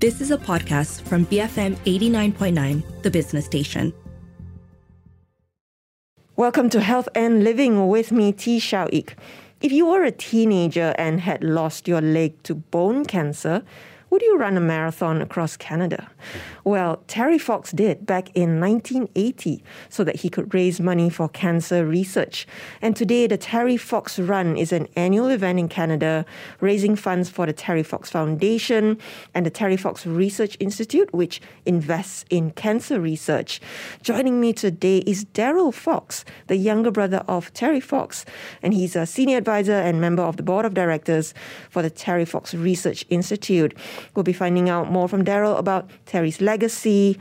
This is a podcast from BFM 89.9, the business station. Welcome to Health and Living with me, Tee Shiao Eek. If you were a teenager and had lost your leg to bone cancer, would you run a marathon across Canada? Well, Terry Fox did back in 1980 so that he could raise money for cancer research. And today, the Terry Fox Run is an annual event in Canada raising funds for the Terry Fox Foundation and the Terry Fox Research Institute, which invests in cancer research. Joining me today is Daryl Fox, the younger brother of Terry Fox, and he's a senior advisor and member of the board of directors for the Terry Fox Research Institute. We'll be finding out more from Daryl about Terry's legacy,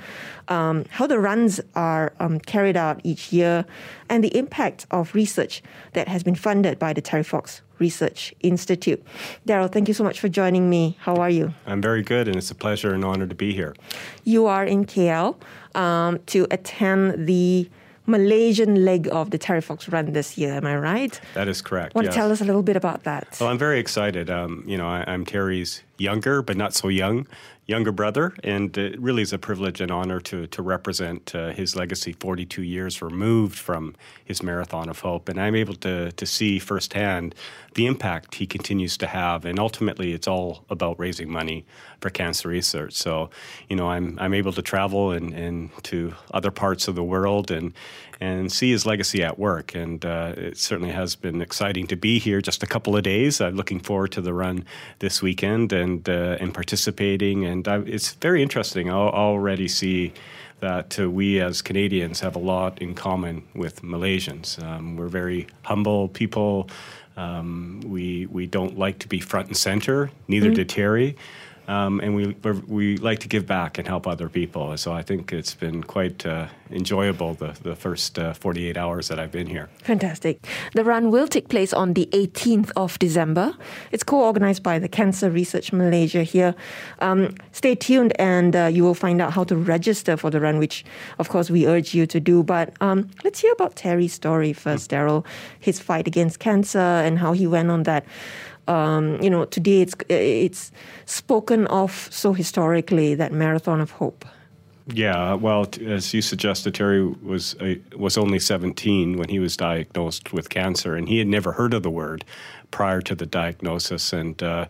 um, how the runs are um, carried out each year, and the impact of research that has been funded by the Terry Fox Research Institute. Daryl, thank you so much for joining me. How are you? I'm very good, and it's a pleasure and honor to be here. You are in KL um, to attend the Malaysian leg of the Terry Fox Run this year. Am I right? That is correct. Want yes. to tell us a little bit about that? Well, I'm very excited. Um, you know, I, am Terry's younger, but not so young, younger brother, and it really is a privilege and honor to to represent uh, his legacy. 42 years removed from his marathon of hope, and I'm able to to see firsthand the impact he continues to have. And ultimately, it's all about raising money for cancer research. So, you know, I'm I'm able to travel and, and to other parts of the world and and see his legacy at work. And uh, it certainly has been exciting to be here just a couple of days. I'm looking forward to the run this weekend and uh, and participating. And I, it's very interesting. I already see that uh, we as Canadians have a lot in common with Malaysians. Um, we're very humble people. Um, we we don't like to be front and center. Neither mm-hmm. did Terry um, and we we like to give back and help other people. So I think it's been quite uh, enjoyable the the first uh, 48 hours that I've been here. Fantastic. The run will take place on the 18th of December. It's co-organized by the Cancer Research Malaysia here. Um, stay tuned, and uh, you will find out how to register for the run, which of course we urge you to do. But um, let's hear about Terry's story first, mm-hmm. Daryl. His fight against cancer and how he went on that um, you know, today it's it's spoken of so historically that marathon of hope. Yeah, well, as you suggested, Terry was was only 17 when he was diagnosed with cancer, and he had never heard of the word prior to the diagnosis, and uh,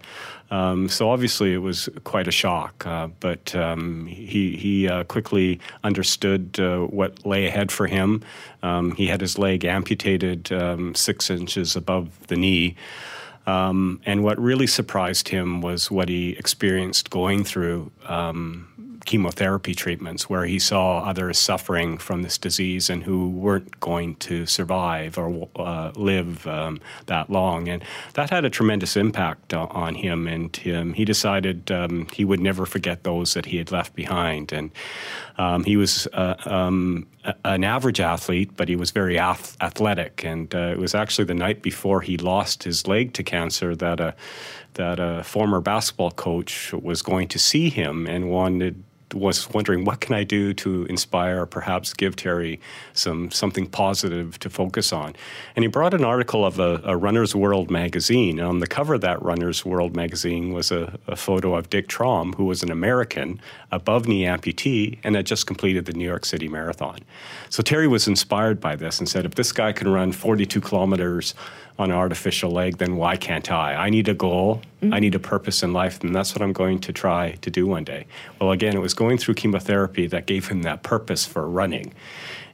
um, so obviously it was quite a shock. Uh, but um, he he uh, quickly understood uh, what lay ahead for him. Um, he had his leg amputated um, six inches above the knee. Um, and what really surprised him was what he experienced going through um, chemotherapy treatments where he saw others suffering from this disease and who weren't going to survive or uh, live um, that long. And that had a tremendous impact on him. And um, he decided um, he would never forget those that he had left behind. And um, he was uh, um, an average athlete, but he was very ath- athletic. And uh, it was actually the night before he lost his leg to cancer that a that a former basketball coach was going to see him and wanted was wondering what can I do to inspire, perhaps give Terry some something positive to focus on. And he brought an article of a, a Runner's World magazine. And on the cover of that Runner's World magazine was a, a photo of Dick Traum, who was an American, above knee amputee, and had just completed the New York City Marathon. So Terry was inspired by this and said, if this guy can run 42 kilometers on an artificial leg, then why can't I? I need a goal. Mm-hmm. I need a purpose in life, and that's what I'm going to try to do one day. Well, again, it was going through chemotherapy that gave him that purpose for running.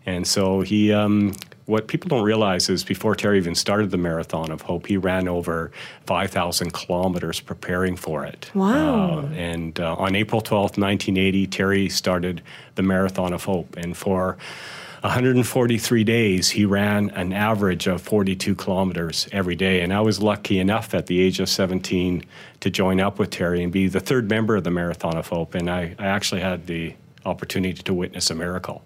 And so he, um, what people don't realize is before Terry even started the Marathon of Hope, he ran over 5,000 kilometers preparing for it. Wow. Uh, and uh, on April 12th, 1980, Terry started the Marathon of Hope. And for 143 days, he ran an average of 42 kilometers every day. And I was lucky enough at the age of 17 to join up with Terry and be the third member of the Marathon of Hope. And I, I actually had the opportunity to witness a miracle.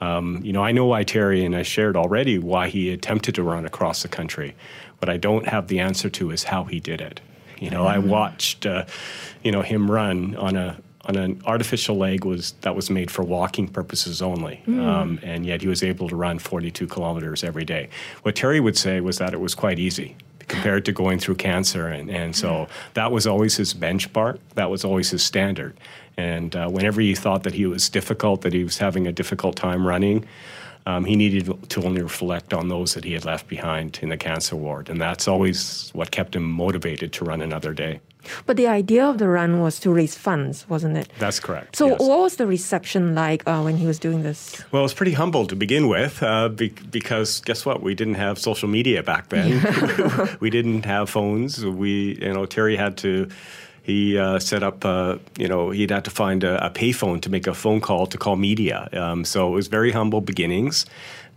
Um, you know, I know why Terry, and I shared already why he attempted to run across the country. What I don't have the answer to is how he did it. You know, I mm-hmm. watched, uh, you know, him run on a on an artificial leg was that was made for walking purposes only, mm. um, and yet he was able to run 42 kilometers every day. What Terry would say was that it was quite easy compared to going through cancer. And, and so that was always his benchmark, that was always his standard. And uh, whenever he thought that he was difficult, that he was having a difficult time running, um, he needed to only reflect on those that he had left behind in the cancer ward. And that's always what kept him motivated to run another day. But the idea of the run was to raise funds, wasn't it? That's correct. So, yes. what was the reception like uh, when he was doing this? Well, it was pretty humble to begin with, uh, be- because guess what? We didn't have social media back then. we didn't have phones. We, you know, Terry had to. He uh, set up, uh, you know, he'd had to find a, a payphone to make a phone call to call media. Um, so it was very humble beginnings,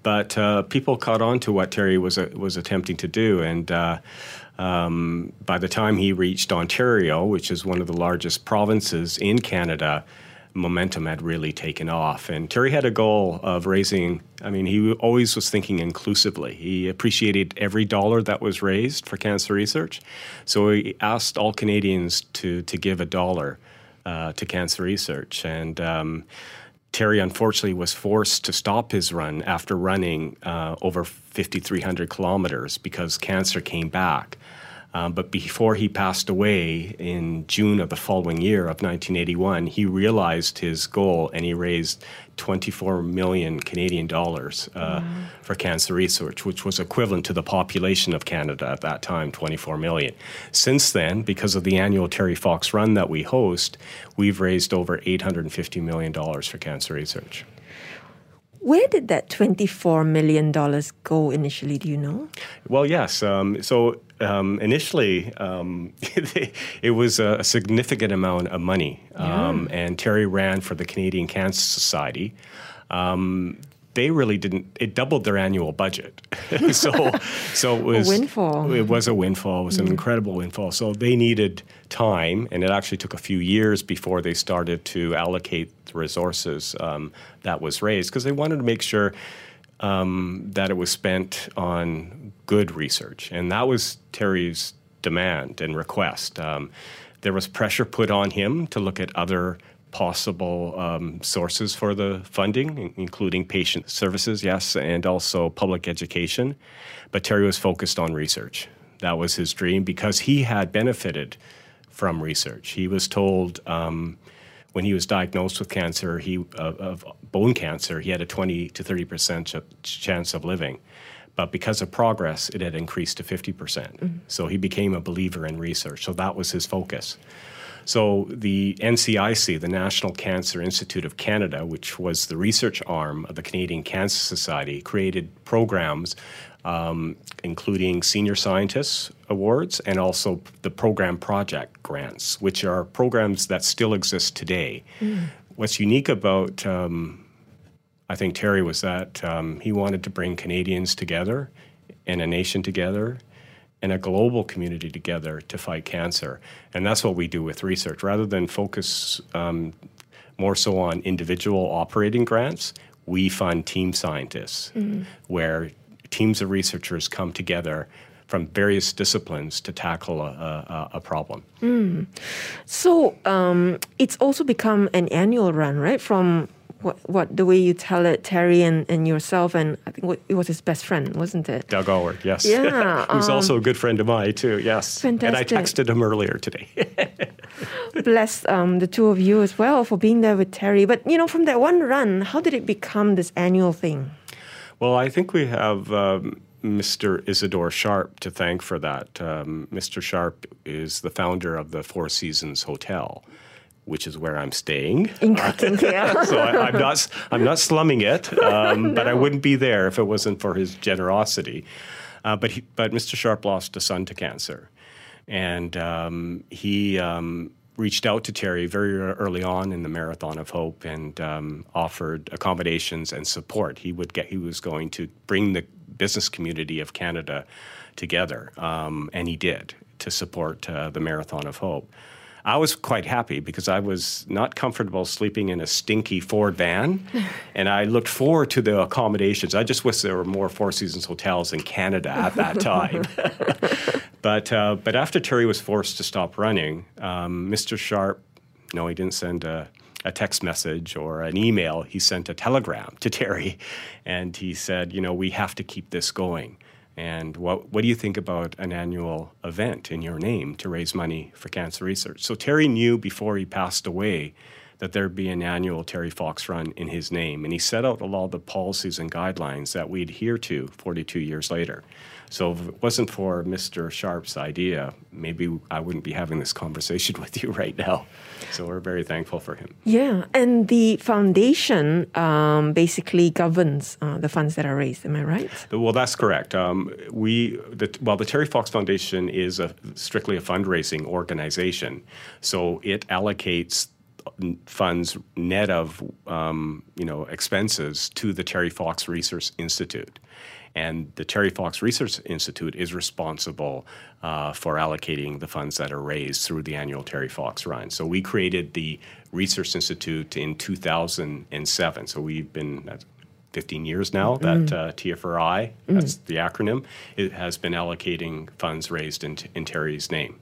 but uh, people caught on to what Terry was uh, was attempting to do, and um, by the time he reached Ontario, which is one of the largest provinces in Canada, momentum had really taken off. And Terry had a goal of raising, I mean, he always was thinking inclusively. He appreciated every dollar that was raised for cancer research. So he asked all Canadians to, to give a dollar uh, to cancer research. And um, Terry unfortunately was forced to stop his run after running uh, over 5,300 kilometers because cancer came back. Um, but before he passed away in June of the following year of 1981, he realized his goal and he raised 24 million Canadian dollars uh, wow. for cancer research, which was equivalent to the population of Canada at that time, 24 million. Since then, because of the annual Terry Fox Run that we host, we've raised over 850 million dollars for cancer research. Where did that $24 million go initially? Do you know? Well, yes. Um, so um, initially, um, it was a significant amount of money. Yeah. Um, and Terry ran for the Canadian Cancer Society. Um, they really didn't. It doubled their annual budget, so so it was a windfall. It was a windfall. It was an mm. incredible windfall. So they needed time, and it actually took a few years before they started to allocate the resources um, that was raised because they wanted to make sure um, that it was spent on good research, and that was Terry's demand and request. Um, there was pressure put on him to look at other possible um, sources for the funding, including patient services, yes, and also public education. But Terry was focused on research. That was his dream because he had benefited from research. He was told um, when he was diagnosed with cancer, he uh, of bone cancer, he had a 20 to 30 percent chance of living. But because of progress, it had increased to 50 percent. Mm-hmm. So he became a believer in research. So that was his focus. So the NCIC, the National Cancer Institute of Canada, which was the research arm of the Canadian Cancer Society, created programs um, including senior scientists awards and also the program project grants, which are programs that still exist today. Mm. What's unique about um, I think Terry was that um, he wanted to bring Canadians together and a nation together and a global community together to fight cancer. And that's what we do with research. Rather than focus um, more so on individual operating grants, we fund team scientists mm-hmm. where teams of researchers come together from various disciplines to tackle a, a, a problem. Mm. So um, it's also become an annual run, right? From what, what the way you tell it, Terry and, and yourself, and I think what, it was his best friend, wasn't it? Doug Alward, yes. Yeah. Who's um, also a good friend of mine, too, yes. Fantastic. And I texted him earlier today. Bless um, the two of you as well for being there with Terry. But, you know, from that one run, how did it become this annual thing? Well, I think we have. Um, Mr. Isadore Sharp to thank for that. Um, Mr. Sharp is the founder of the Four Seasons Hotel, which is where I'm staying. In so I, am not I'm not slumming it, um, no. but I wouldn't be there if it wasn't for his generosity. Uh, but he, but Mr. Sharp lost a son to cancer, and um, he um, reached out to Terry very early on in the Marathon of Hope and um, offered accommodations and support. He would get he was going to bring the business community of Canada together, um, and he did to support uh, the Marathon of Hope. I was quite happy because I was not comfortable sleeping in a stinky Ford van, and I looked forward to the accommodations. I just wish there were more Four Seasons hotels in Canada at that time. but uh, but after Terry was forced to stop running, um, Mr. Sharp, no, he didn't send a, a text message or an email. He sent a telegram to Terry, and he said, you know, we have to keep this going. And what, what do you think about an annual event in your name to raise money for cancer research? So Terry knew before he passed away that there'd be an annual Terry Fox run in his name. And he set out a lot of the policies and guidelines that we adhere to 42 years later. So if it wasn't for Mr. Sharp's idea, maybe I wouldn't be having this conversation with you right now. So we're very thankful for him. Yeah, and the foundation um, basically governs uh, the funds that are raised. Am I right? Well, that's correct. Um, we, the, well, the Terry Fox Foundation is a, strictly a fundraising organization, so it allocates funds net of um, you know expenses to the Terry Fox Research Institute. And the Terry Fox Research Institute is responsible uh, for allocating the funds that are raised through the annual Terry Fox Run. So we created the Research Institute in 2007. So we've been 15 years now mm-hmm. that uh, TFRI, mm-hmm. that's the acronym, it has been allocating funds raised in, in Terry's name.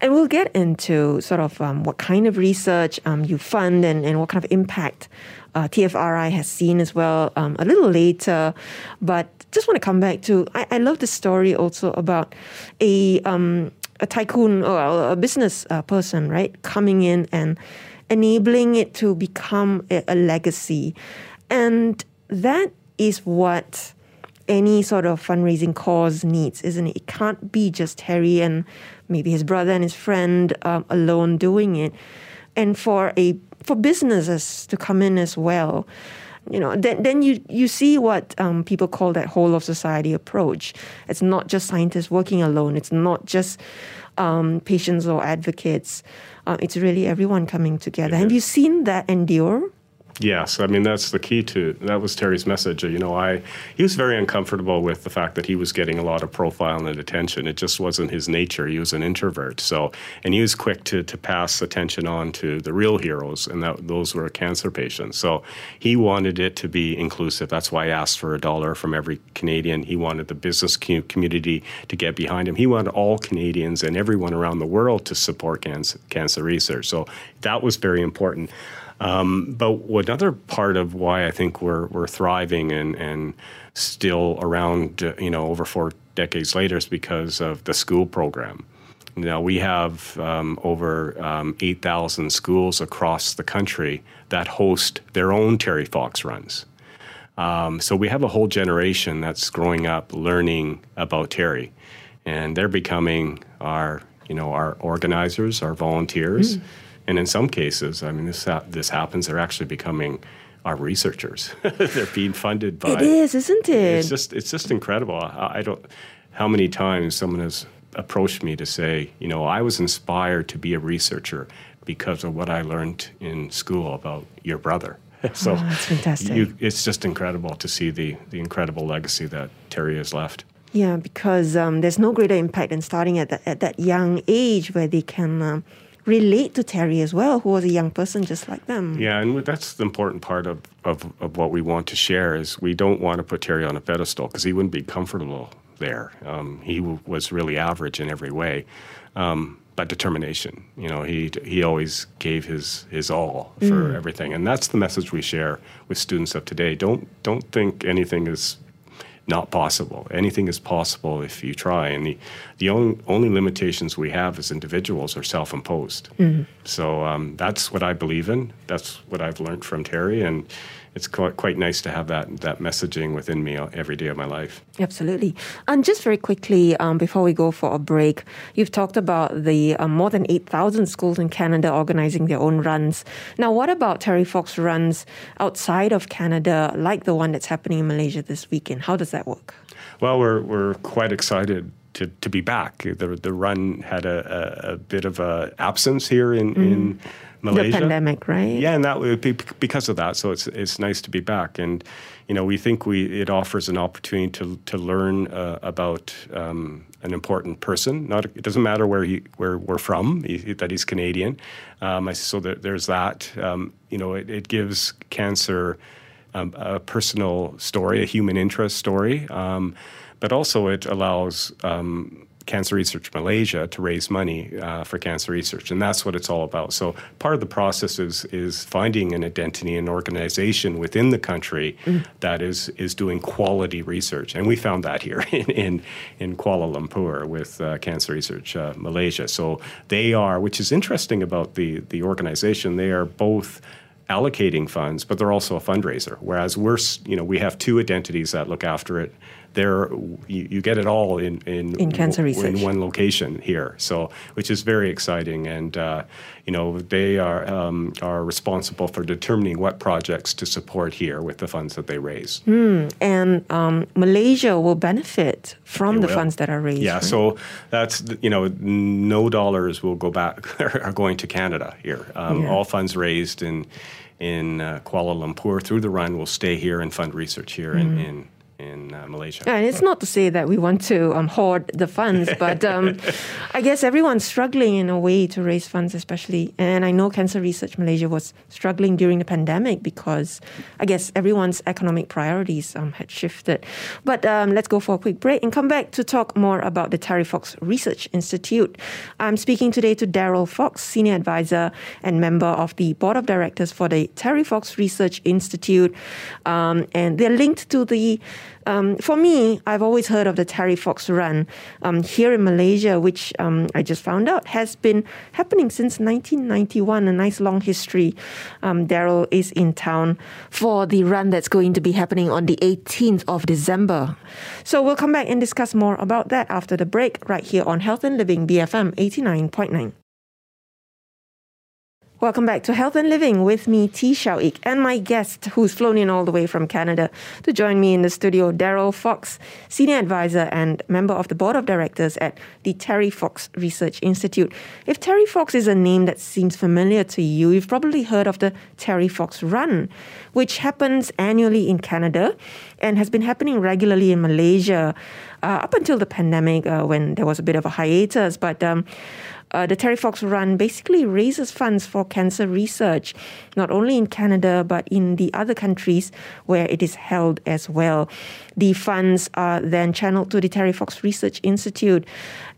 And we'll get into sort of um, what kind of research um, you fund and, and what kind of impact uh, TFRI has seen as well um, a little later. But just want to come back to I, I love the story also about a um, a tycoon or a business uh, person, right, coming in and enabling it to become a, a legacy, and that is what any sort of fundraising cause needs, isn't it? It can't be just Harry and maybe his brother and his friend um, alone doing it, and for a for businesses to come in as well. You know, then then you you see what um, people call that whole of society approach. It's not just scientists working alone. It's not just um, patients or advocates. Uh, it's really everyone coming together. Have you seen that endure? Yes, I mean that's the key to that was Terry's message. You know, I he was very uncomfortable with the fact that he was getting a lot of profile and attention. It just wasn't his nature. He was an introvert. So, and he was quick to to pass attention on to the real heroes, and that those were cancer patients. So, he wanted it to be inclusive. That's why I asked for a dollar from every Canadian. He wanted the business community to get behind him. He wanted all Canadians and everyone around the world to support cancer cancer research. So, that was very important. Um, but another part of why I think we're we're thriving and and still around, uh, you know, over four decades later is because of the school program. Now we have um, over um, 8,000 schools across the country that host their own Terry Fox runs. Um, so we have a whole generation that's growing up learning about Terry, and they're becoming our, you know, our organizers, our volunteers. Mm and in some cases, I mean, this ha- this happens. They're actually becoming our researchers. they're being funded by. It is, isn't it? It's just it's just incredible. I, I don't. How many times someone has approached me to say, you know, I was inspired to be a researcher because of what I learned in school about your brother. so oh, that's fantastic. You, it's just incredible to see the the incredible legacy that Terry has left. Yeah, because um, there's no greater impact than starting at, the, at that young age where they can. Um, relate to Terry as well, who was a young person just like them. Yeah, and that's the important part of, of, of what we want to share is we don't want to put Terry on a pedestal because he wouldn't be comfortable there. Um, he w- was really average in every way. Um, but determination, you know, he he always gave his his all for mm. everything, and that's the message we share with students of today. Don't don't think anything is not possible. Anything is possible if you try. And the, the only, only limitations we have as individuals are self imposed. Mm-hmm. So um, that's what I believe in. That's what I've learned from Terry. And it's quite, quite nice to have that that messaging within me every day of my life. Absolutely. And just very quickly, um, before we go for a break, you've talked about the uh, more than 8,000 schools in Canada organizing their own runs. Now, what about Terry Fox runs outside of Canada, like the one that's happening in Malaysia this weekend? How does that work? Well, we're, we're quite excited to, to be back. The, the run had a, a, a bit of a absence here in, mm. in Malaysia. The pandemic, right? Yeah, and that would be because of that. So it's it's nice to be back, and you know we think we it offers an opportunity to to learn uh, about um, an important person. Not it doesn't matter where he where we're from, he, that he's Canadian. Um, so that there's that. Um, you know, it, it gives cancer um, a personal story, a human interest story, um, but also it allows um, Cancer Research Malaysia to raise money uh, for cancer research, and that's what it's all about. So part of the process is is finding an identity, an organization within the country mm. that is is doing quality research, and we found that here in in, in Kuala Lumpur with uh, Cancer Research uh, Malaysia. So they are, which is interesting about the the organization, they are both allocating funds, but they're also a fundraiser. Whereas we're, you know, we have two identities that look after it there you, you, get it all in in, in cancer research in one location here. So which is very exciting, and uh, you know they are um, are responsible for determining what projects to support here with the funds that they raise. Mm, and um, Malaysia will benefit from they the will. funds that are raised. Yeah, right? so that's you know no dollars will go back are going to Canada here. Um, yeah. All funds raised in in uh, Kuala Lumpur through the run will stay here and fund research here mm. in, in in uh, Malaysia. And it's not to say that we want to um, hoard the funds, but um, I guess everyone's struggling in a way to raise funds, especially. And I know Cancer Research Malaysia was struggling during the pandemic because I guess everyone's economic priorities um, had shifted. But um, let's go for a quick break and come back to talk more about the Terry Fox Research Institute. I'm speaking today to Daryl Fox, Senior Advisor and member of the Board of Directors for the Terry Fox Research Institute. Um, and they're linked to the um, for me, I've always heard of the Terry Fox Run um, here in Malaysia, which um, I just found out has been happening since 1991. A nice long history. Um, Daryl is in town for the run that's going to be happening on the 18th of December. So we'll come back and discuss more about that after the break, right here on Health and Living BFM 89.9. Welcome back to Health and Living with me, Tee Shiao Eek, and my guest who's flown in all the way from Canada to join me in the studio, Daryl Fox, Senior Advisor and member of the Board of Directors at the Terry Fox Research Institute. If Terry Fox is a name that seems familiar to you, you've probably heard of the Terry Fox Run, which happens annually in Canada and has been happening regularly in Malaysia uh, up until the pandemic uh, when there was a bit of a hiatus. But um, uh, the Terry Fox Run basically raises funds for cancer research, not only in Canada, but in the other countries where it is held as well. The funds are then channeled to the Terry Fox Research Institute.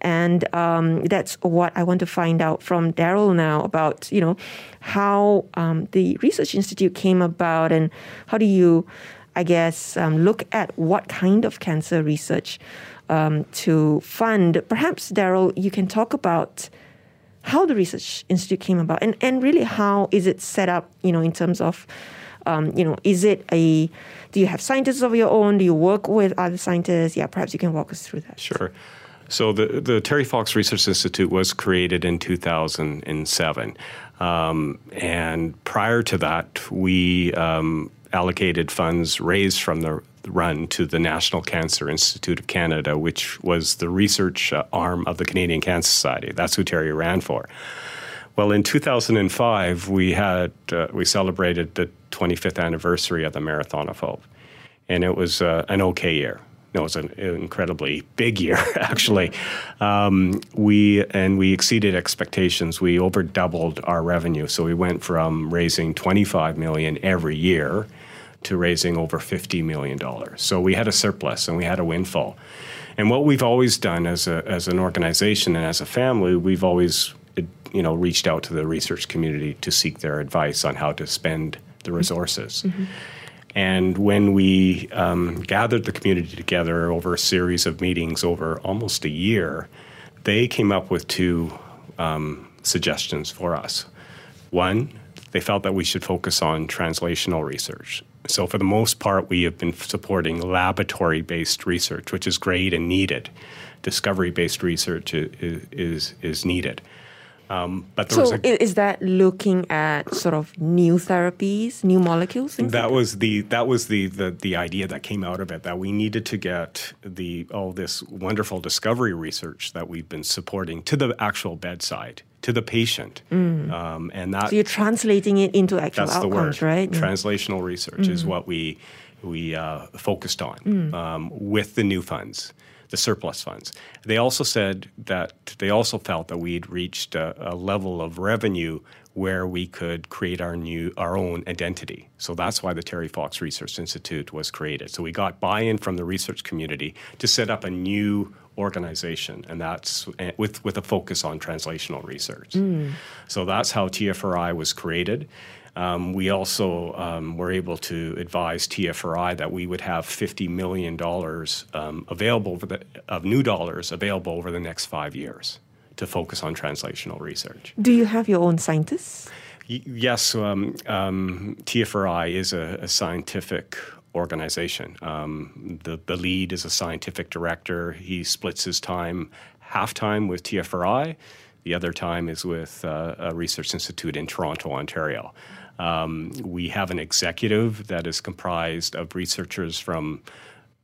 And um, that's what I want to find out from Daryl now about, you know, how um, the Research Institute came about and how do you, I guess, um, look at what kind of cancer research um, to fund. Perhaps, Daryl, you can talk about how the research institute came about and, and really how is it set up, you know, in terms of, um, you know, is it a, do you have scientists of your own? Do you work with other scientists? Yeah, perhaps you can walk us through that. Sure. So the, the Terry Fox Research Institute was created in 2007. Um, and prior to that, we um, allocated funds raised from the run to the National Cancer Institute of Canada, which was the research uh, arm of the Canadian Cancer Society. That's who Terry ran for. Well, in 2005, we had uh, we celebrated the 25th anniversary of the Marathon of Hope, and it was uh, an okay year. No, it was an incredibly big year, actually. Um, we and we exceeded expectations. We over doubled our revenue, so we went from raising 25 million every year to raising over $50 million. So we had a surplus and we had a windfall. And what we've always done as, a, as an organization and as a family, we've always you know, reached out to the research community to seek their advice on how to spend the resources. Mm-hmm. And when we um, gathered the community together over a series of meetings over almost a year, they came up with two um, suggestions for us. One, they felt that we should focus on translational research. So, for the most part, we have been supporting laboratory based research, which is great and needed. Discovery based research is, is, is needed. Um, but so a, is that looking at sort of new therapies, new molecules? That like was the that was the, the the idea that came out of it that we needed to get the all this wonderful discovery research that we've been supporting to the actual bedside to the patient. Mm. Um, and that so you're translating it into actual that's outcomes, the word. right? Translational research mm. is what we we uh, focused on mm. um, with the new funds, the surplus funds. They also said that they also felt that we'd reached a, a level of revenue where we could create our new our own identity. So that's why the Terry Fox Research Institute was created. So we got buy-in from the research community to set up a new organization, and that's eh, with with a focus on translational research. So that's how TFRI was created. Um, we also um, were able to advise TFRI that we would have $50 million um, available the, of new dollars available over the next five years to focus on translational research. Do you have your own scientists? Y- yes, um, um, TFRI is a, a scientific organization. Um, the, the lead is a scientific director. He splits his time half time with TFRI. The other time is with uh, a research institute in Toronto, Ontario. Um, we have an executive that is comprised of researchers from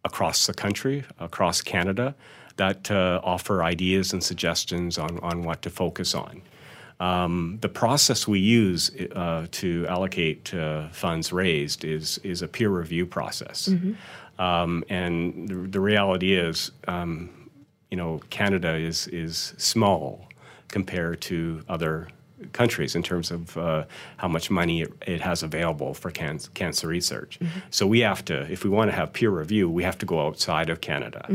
across the country, across Canada, that uh, offer ideas and suggestions on, on what to focus on. Um, the process we use uh, to allocate uh, funds raised is is a peer review process, um, and the, the reality is, um, you know, Canada is is small compared to other countries in terms of uh, how much money it, it has available for can- cancer research. So we have to, if we want to have peer review, we have to go outside of Canada.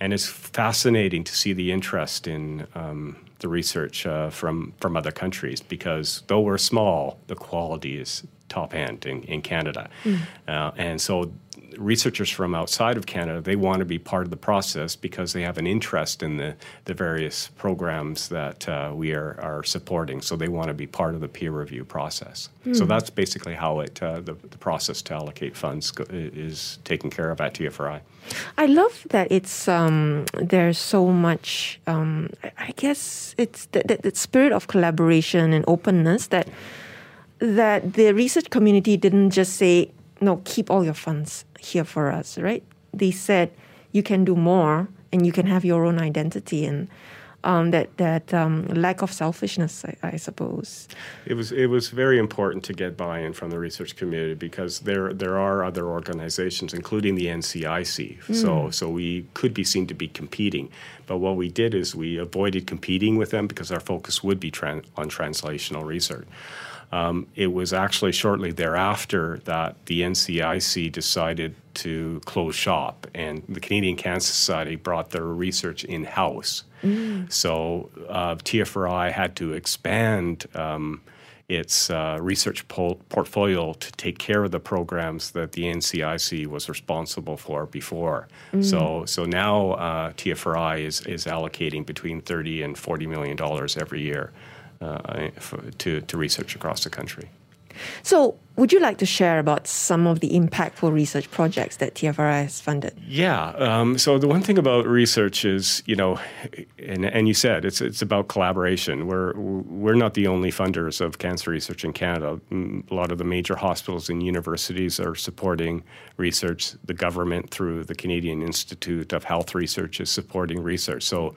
And it's fascinating to see the interest in um, the research uh, from from other countries because though we're small, the quality is top end in, in Canada, uh, and so researchers from outside of Canada they want to be part of the process because they have an interest in the the various programs that uh, we are are supporting. So they want to be part of the peer review process. So that's basically how it uh, the, the process to allocate funds go, is taken care of at TFRI. I love that it's um, there's so much. Um, I- guess it's that the, the spirit of collaboration and openness that that the research community didn't just say no, keep all your funds here for us, right? They said you can do more and you can have your own identity and. Um, that that um, lack of selfishness, I, I suppose. It was it was very important to get buy-in from the research community because there there are other organizations, including the NCIC. So so we could be seen to be competing, but what we did is we avoided competing with them because our focus would be tran- on translational research. Um, it was actually shortly thereafter that the NCIC decided to close shop, and the Canadian Cancer Society brought their research in house. So uh, TFRI had to expand um, its uh, research pol- portfolio to take care of the programs that the NCIC was responsible for before. So, so now uh, TFRI is, is allocating between 30 and 40 million dollars every year uh, for, to, to research across the country. So, would you like to share about some of the impactful research projects that TFRI has funded? Yeah. Um, so the one thing about research is, you know, and, and you said it's it's about collaboration. We're we're not the only funders of cancer research in Canada. Mm, A lot of the major hospitals and universities are supporting research. The government, through the Canadian Institute of Health Research, is supporting research. So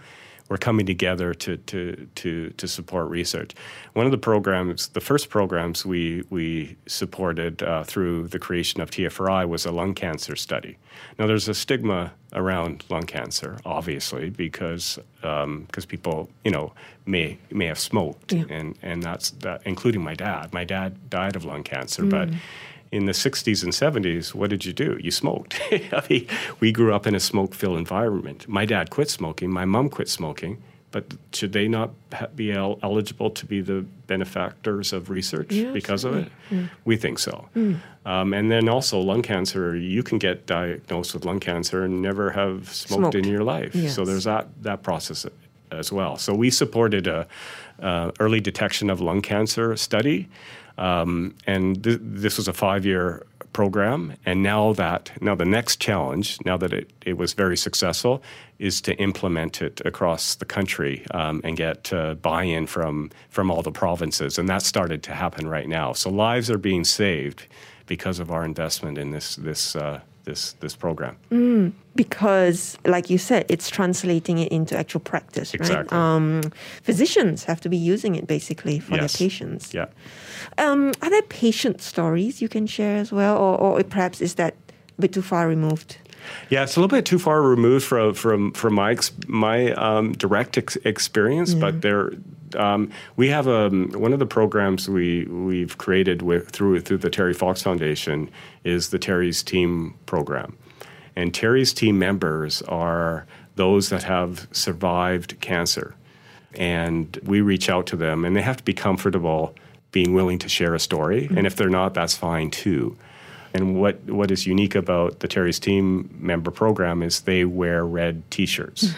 we're coming together to, to, to, to support research. One of the programs, the first programs we, we supported uh, through the creation of TFRI was a lung cancer study. Now, there's a stigma around lung cancer, obviously, because because people, you know, may may have smoked, Yeah. and and that's that, including my dad. My dad died of lung cancer, but in the 60s and 70s, what did you do? You smoked. I mean, we grew up in a smoke filled environment. My dad quit smoking, my mom quit smoking, but should they not be el- eligible to be the benefactors of research because of it? We think so. Um, and then also, lung cancer, you can get diagnosed with lung cancer and never have smoked, in your life. So there's that, that process as well. So we supported a, uh, early detection of lung cancer study, um, and th- this was a five-year program. And now that now the next challenge, now that it, it was very successful, is to implement it across the country um, and get uh, buy-in from from all the provinces, and that started to happen right now. So lives are being saved because of our investment in this this uh, this this program. because, like you said, it's translating it into actual practice, right? Exactly. Um, physicians have to be using it basically for Yes. their patients. Yeah. Um, are there patient stories you can share as well, or, or perhaps is that a bit too far removed? Yeah, it's a little bit too far removed from from from my ex, my um, direct ex- experience, but there. Um, we have um, one of the programs we we've created with through through the Terry Fox Foundation is the Terry's Team program, and Terry's team members are those that have survived cancer. And we reach out to them, and they have to be comfortable being willing to share a story. Mm-hmm. And if they're not, that's fine too. And what, what is unique about the Terry's Team member program is they wear red t shirts,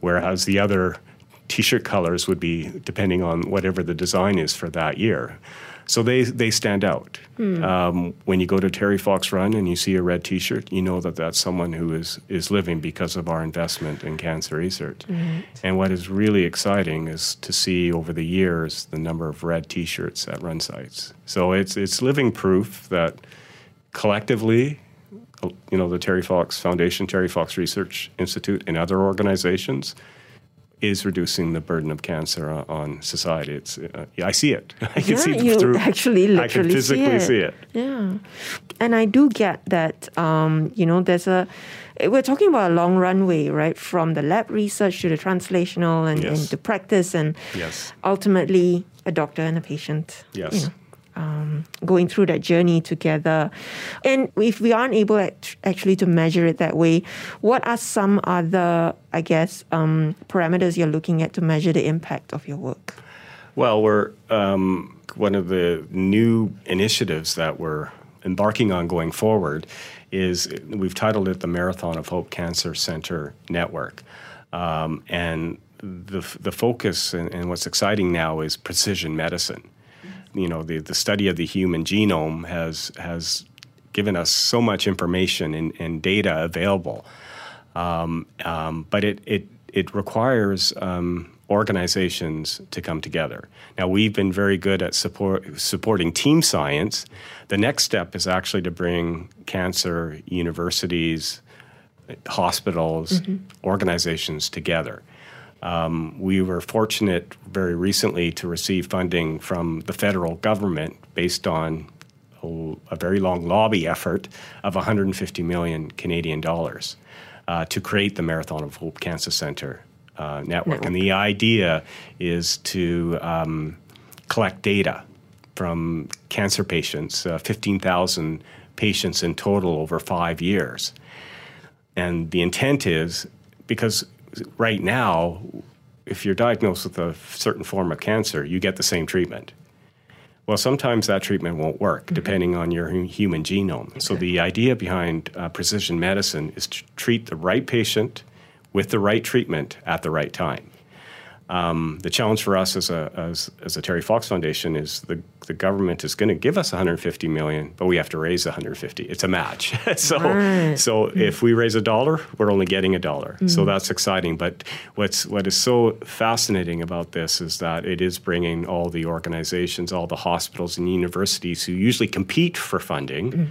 whereas the other t shirt colors would be depending on whatever the design is for that year. So they, they stand out. Hmm. Um, when you go to Terry Fox Run and you see a red T-shirt, you know that that's someone who is is living because of our investment in cancer research. Right. And what is really exciting is to see over the years the number of red T-shirts at run sites. So it's it's living proof that collectively, you know, the Terry Fox Foundation, Terry Fox Research Institute, and other organizations is reducing the burden of cancer on society. It's uh, I see it. I can yeah, see you through. Actually, literally I can physically see it. see it. Yeah, and I do get that. Um, you know, there's a. We're talking about a long runway, right? From the lab research to the translational and, yes. and the practice, and yes. ultimately a doctor and a patient. Yes. You know, um, going through that journey together. And if we aren't able actually to measure it that way, what are some other, I guess, um, parameters you're looking at to measure the impact of your work? Well, we're um, one of the new initiatives that we're embarking on going forward is we've titled it the Marathon of Hope Cancer Center Network. Um, and the, the focus and, and what's exciting now is precision medicine you know the, the study of the human genome has has given us so much information and, and data available, um, um, but it it it requires um, organizations to come together. Now we've been very good at support supporting team science. The next step is actually to bring cancer universities, hospitals, mm-hmm. organizations together. Um, we were fortunate very recently to receive funding from the federal government based on a, a very long lobby effort of 150 million Canadian dollars uh, to create the Marathon of Hope Cancer Center uh, network. network. And the idea is to um, collect data from cancer patients, uh, 15,000 patients in total over five years. And the intent is because right now, if you're diagnosed with a certain form of cancer, you get the same treatment. Well, sometimes that treatment won't work mm-hmm. depending on your human genome. Okay. So, the idea behind uh, precision medicine is to treat the right patient with the right treatment at the right time. Um, the challenge for us as a, as, as a Terry Fox Foundation is the, the government is going to give us 150 million, but we have to raise 150. It's a match. so right. so mm. if we raise a dollar, we're only getting a dollar. Mm. So that's exciting. But what's what is so fascinating about this is that it is bringing all the organizations, all the hospitals and universities who usually compete for funding mm.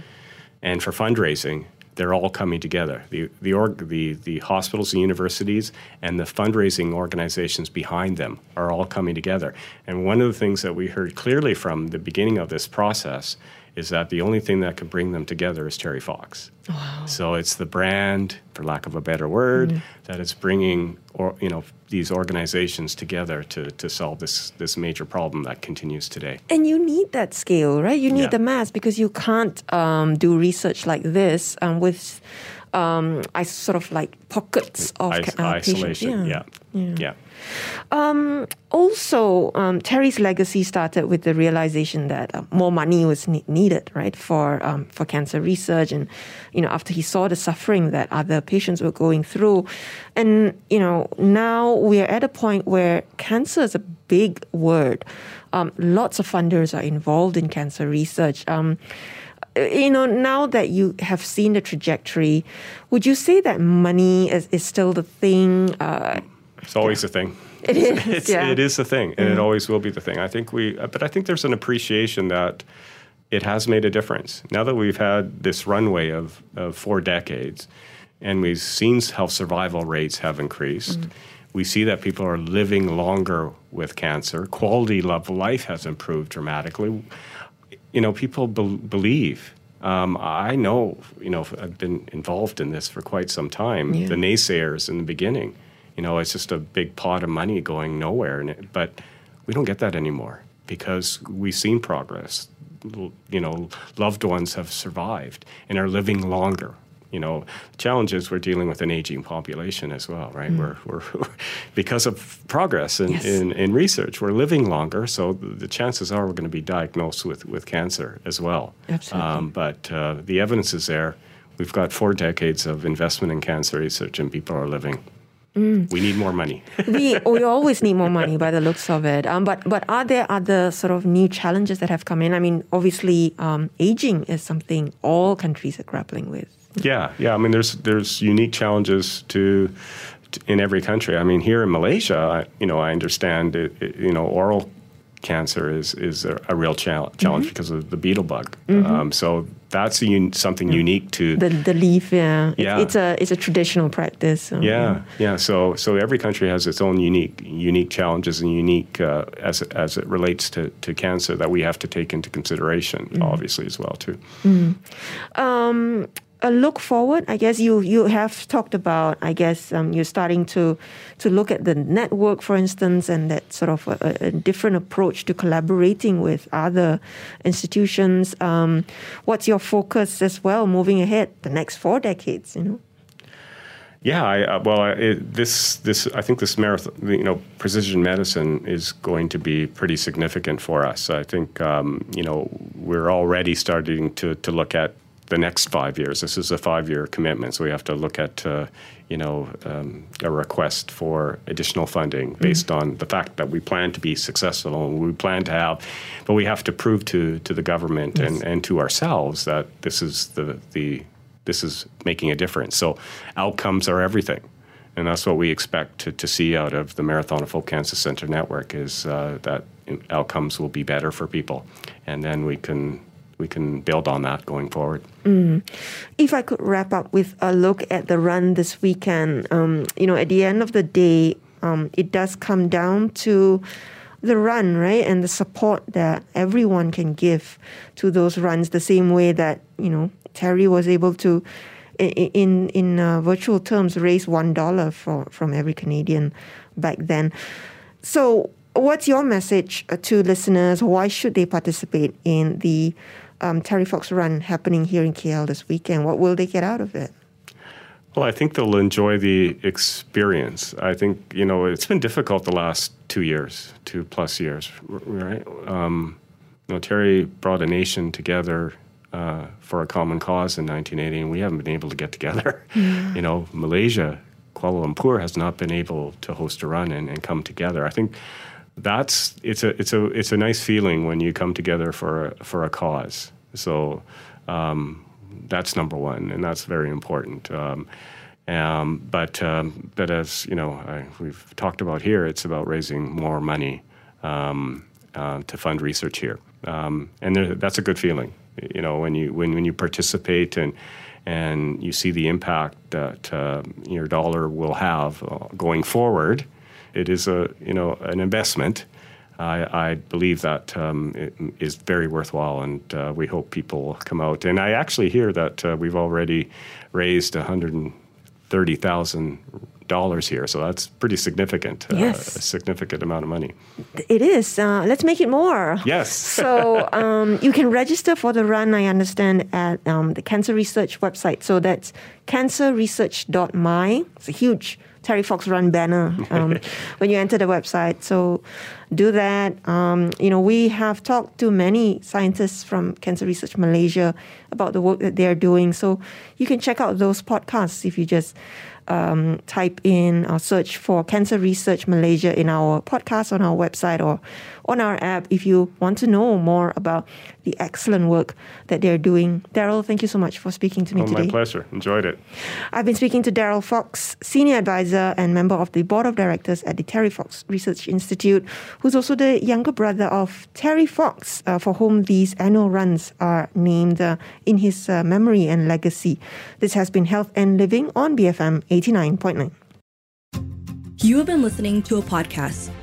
and for fundraising they're all coming together. The the, org, the the hospitals and universities and the fundraising organizations behind them are all coming together. And one of the things that we heard clearly from the beginning of this process is that the only thing that could bring them together is Terry Fox. Wow. So it's the brand, for lack of a better word, mm-hmm. that is bringing or, you know these organizations together to, to solve this this major problem that continues today. And you need that scale, right? You need yeah. the mass because you can't um, do research like this um, with um, I sort of like pockets of Is- uh, isolation. Yeah. yeah. yeah. yeah. Um, also, um, Terry's legacy started with the realization that uh, more money was ne- needed, right, for um, for cancer research, and you know, after he saw the suffering that other patients were going through, and you know, now we are at a point where cancer is a big word. Um, lots of funders are involved in cancer research um, you know, now that you have seen the trajectory, would you say that money is, is still the thing? Uh, it's always yeah. a thing. It is. It's, yeah. It is the thing, and mm-hmm. it always will be the thing. I think we, uh, but I think there's an appreciation that it has made a difference. Now that we've had this runway of, of four decades, and we've seen health survival rates have increased. Mm-hmm. We see that people are living longer with cancer. Quality of life has improved dramatically. You know, people be- believe um, I know, you know, I've been involved in this for quite some time. Yeah. The naysayers in the beginning, you know, it's just a big pot of money going nowhere. It, but we don't get that anymore because we've seen progress. You know, loved ones have survived and are living longer. You know, the challenge is we're dealing with an aging population as well, right? Mm. We're, we're because of progress in, yes. in, in, research, we're living longer, so the chances are we're going to be diagnosed with, with cancer as well. Absolutely. Um, but uh, the evidence is there. We've got four decades of investment in cancer research, and people are living. Mm. We need more money. we we always need more money by the looks of it. Um, but but are there other sort of new challenges that have come in? I mean, obviously, um, aging is something all countries are grappling with. Yeah, yeah. I mean, there's there's unique challenges to, in every country. I mean, here in Malaysia, you know, I understand it, it, you know oral cancer is is a, a real challenge mm-hmm. because of the betel bug. Mm-hmm. Um, so that's un- something mm. unique to the the leaf. Yeah, yeah. It's, it's a it's a traditional practice. So, yeah, yeah, yeah, So so every country has its own unique unique challenges and unique uh, as as it relates to, to cancer that we have to take into consideration, mm-hmm. obviously as well too. Mm-hmm. Um, a look forward, I guess you you have talked about. I guess um, you're starting to to look at the network, for instance, and that sort of a, a different approach to collaborating with other institutions. Um, what's your focus as well, moving ahead the next four decades? You know. Yeah, I, uh, well, it, this this I think this marathon, you know, precision medicine is going to be pretty significant for us. I think um, you know we're already starting to to look at the next five years. This is a five-year commitment, so we have to look at, uh, you know, um, a request for additional funding mm-hmm. based mm-hmm. on the fact that we plan to be successful and we plan to have, but we have to prove to to the government yes. and, and to ourselves that this is the the this is making a difference. So outcomes are everything. And that's what we expect to, to see out of the Marathon of Hope Cancer Center network is uh, that outcomes will be better for people. And then we can we can build on that going forward. Mm. If I could wrap up with a look at the run this weekend, um, you know, at the end of the day, um, it does come down to the run, right, and the support that everyone can give to those runs, the same way that you know Terry was able to, in in uh, virtual terms, raise one dollar for from every Canadian back then. So, what's your message uh, to listeners? Why should they participate in the um, Terry Fox Run happening here in KL this weekend? What will they get out of it? Well, I think they'll enjoy the experience. I think you know it's been difficult the last two years, two plus years, right? Um, you know, Terry brought a nation together uh, for a common cause in 1980, and we haven't been able to get together. Yeah. You know, Malaysia, Kuala Lumpur has not been able to host a run and, and come together. I think that's it's a it's a it's a nice feeling when you come together for a, for a cause. So um, that's number one, and that's very important. Um, um, but um, but as you know, I, we've talked about here, it's about raising more money um, uh, to fund research here, um, and there, that's a good feeling. You know, when you when when you participate and and you see the impact that uh, your dollar will have uh, going forward it is a you know an investment. I, I believe that um, very worthwhile, and uh, we hope people come out. And I actually hear that uh, we've already raised 130,000 dollars here, so that's pretty significant. Uh, yes. a significant amount of money. It is. Uh, let's make it more. Yes. so um, you can register for the run. I understand at um, the Cancer Research website. So that's cancerresearch.my. It's a huge Terry Fox Run banner um, when you enter the website. So do that. Um, you know, we have talked to many scientists from Cancer Research Malaysia about the work that they're doing. So you can check out those podcasts if you just um, type in or search for Cancer Research Malaysia in our podcast on our website or on our app if you want to know more about the excellent work that they're doing. Darrell, thank you so much for speaking to me oh, today. My pleasure. Enjoyed it. I've been speaking to Darrell Fox, Senior Advisor and member of the Board of Directors at the Terry Fox Research Institute, who's also the younger brother of Terry Fox, uh, for whom these annual runs are named uh, in his uh, memory and legacy. This has been Health and Living on BFM 89.9. You have been listening to a podcast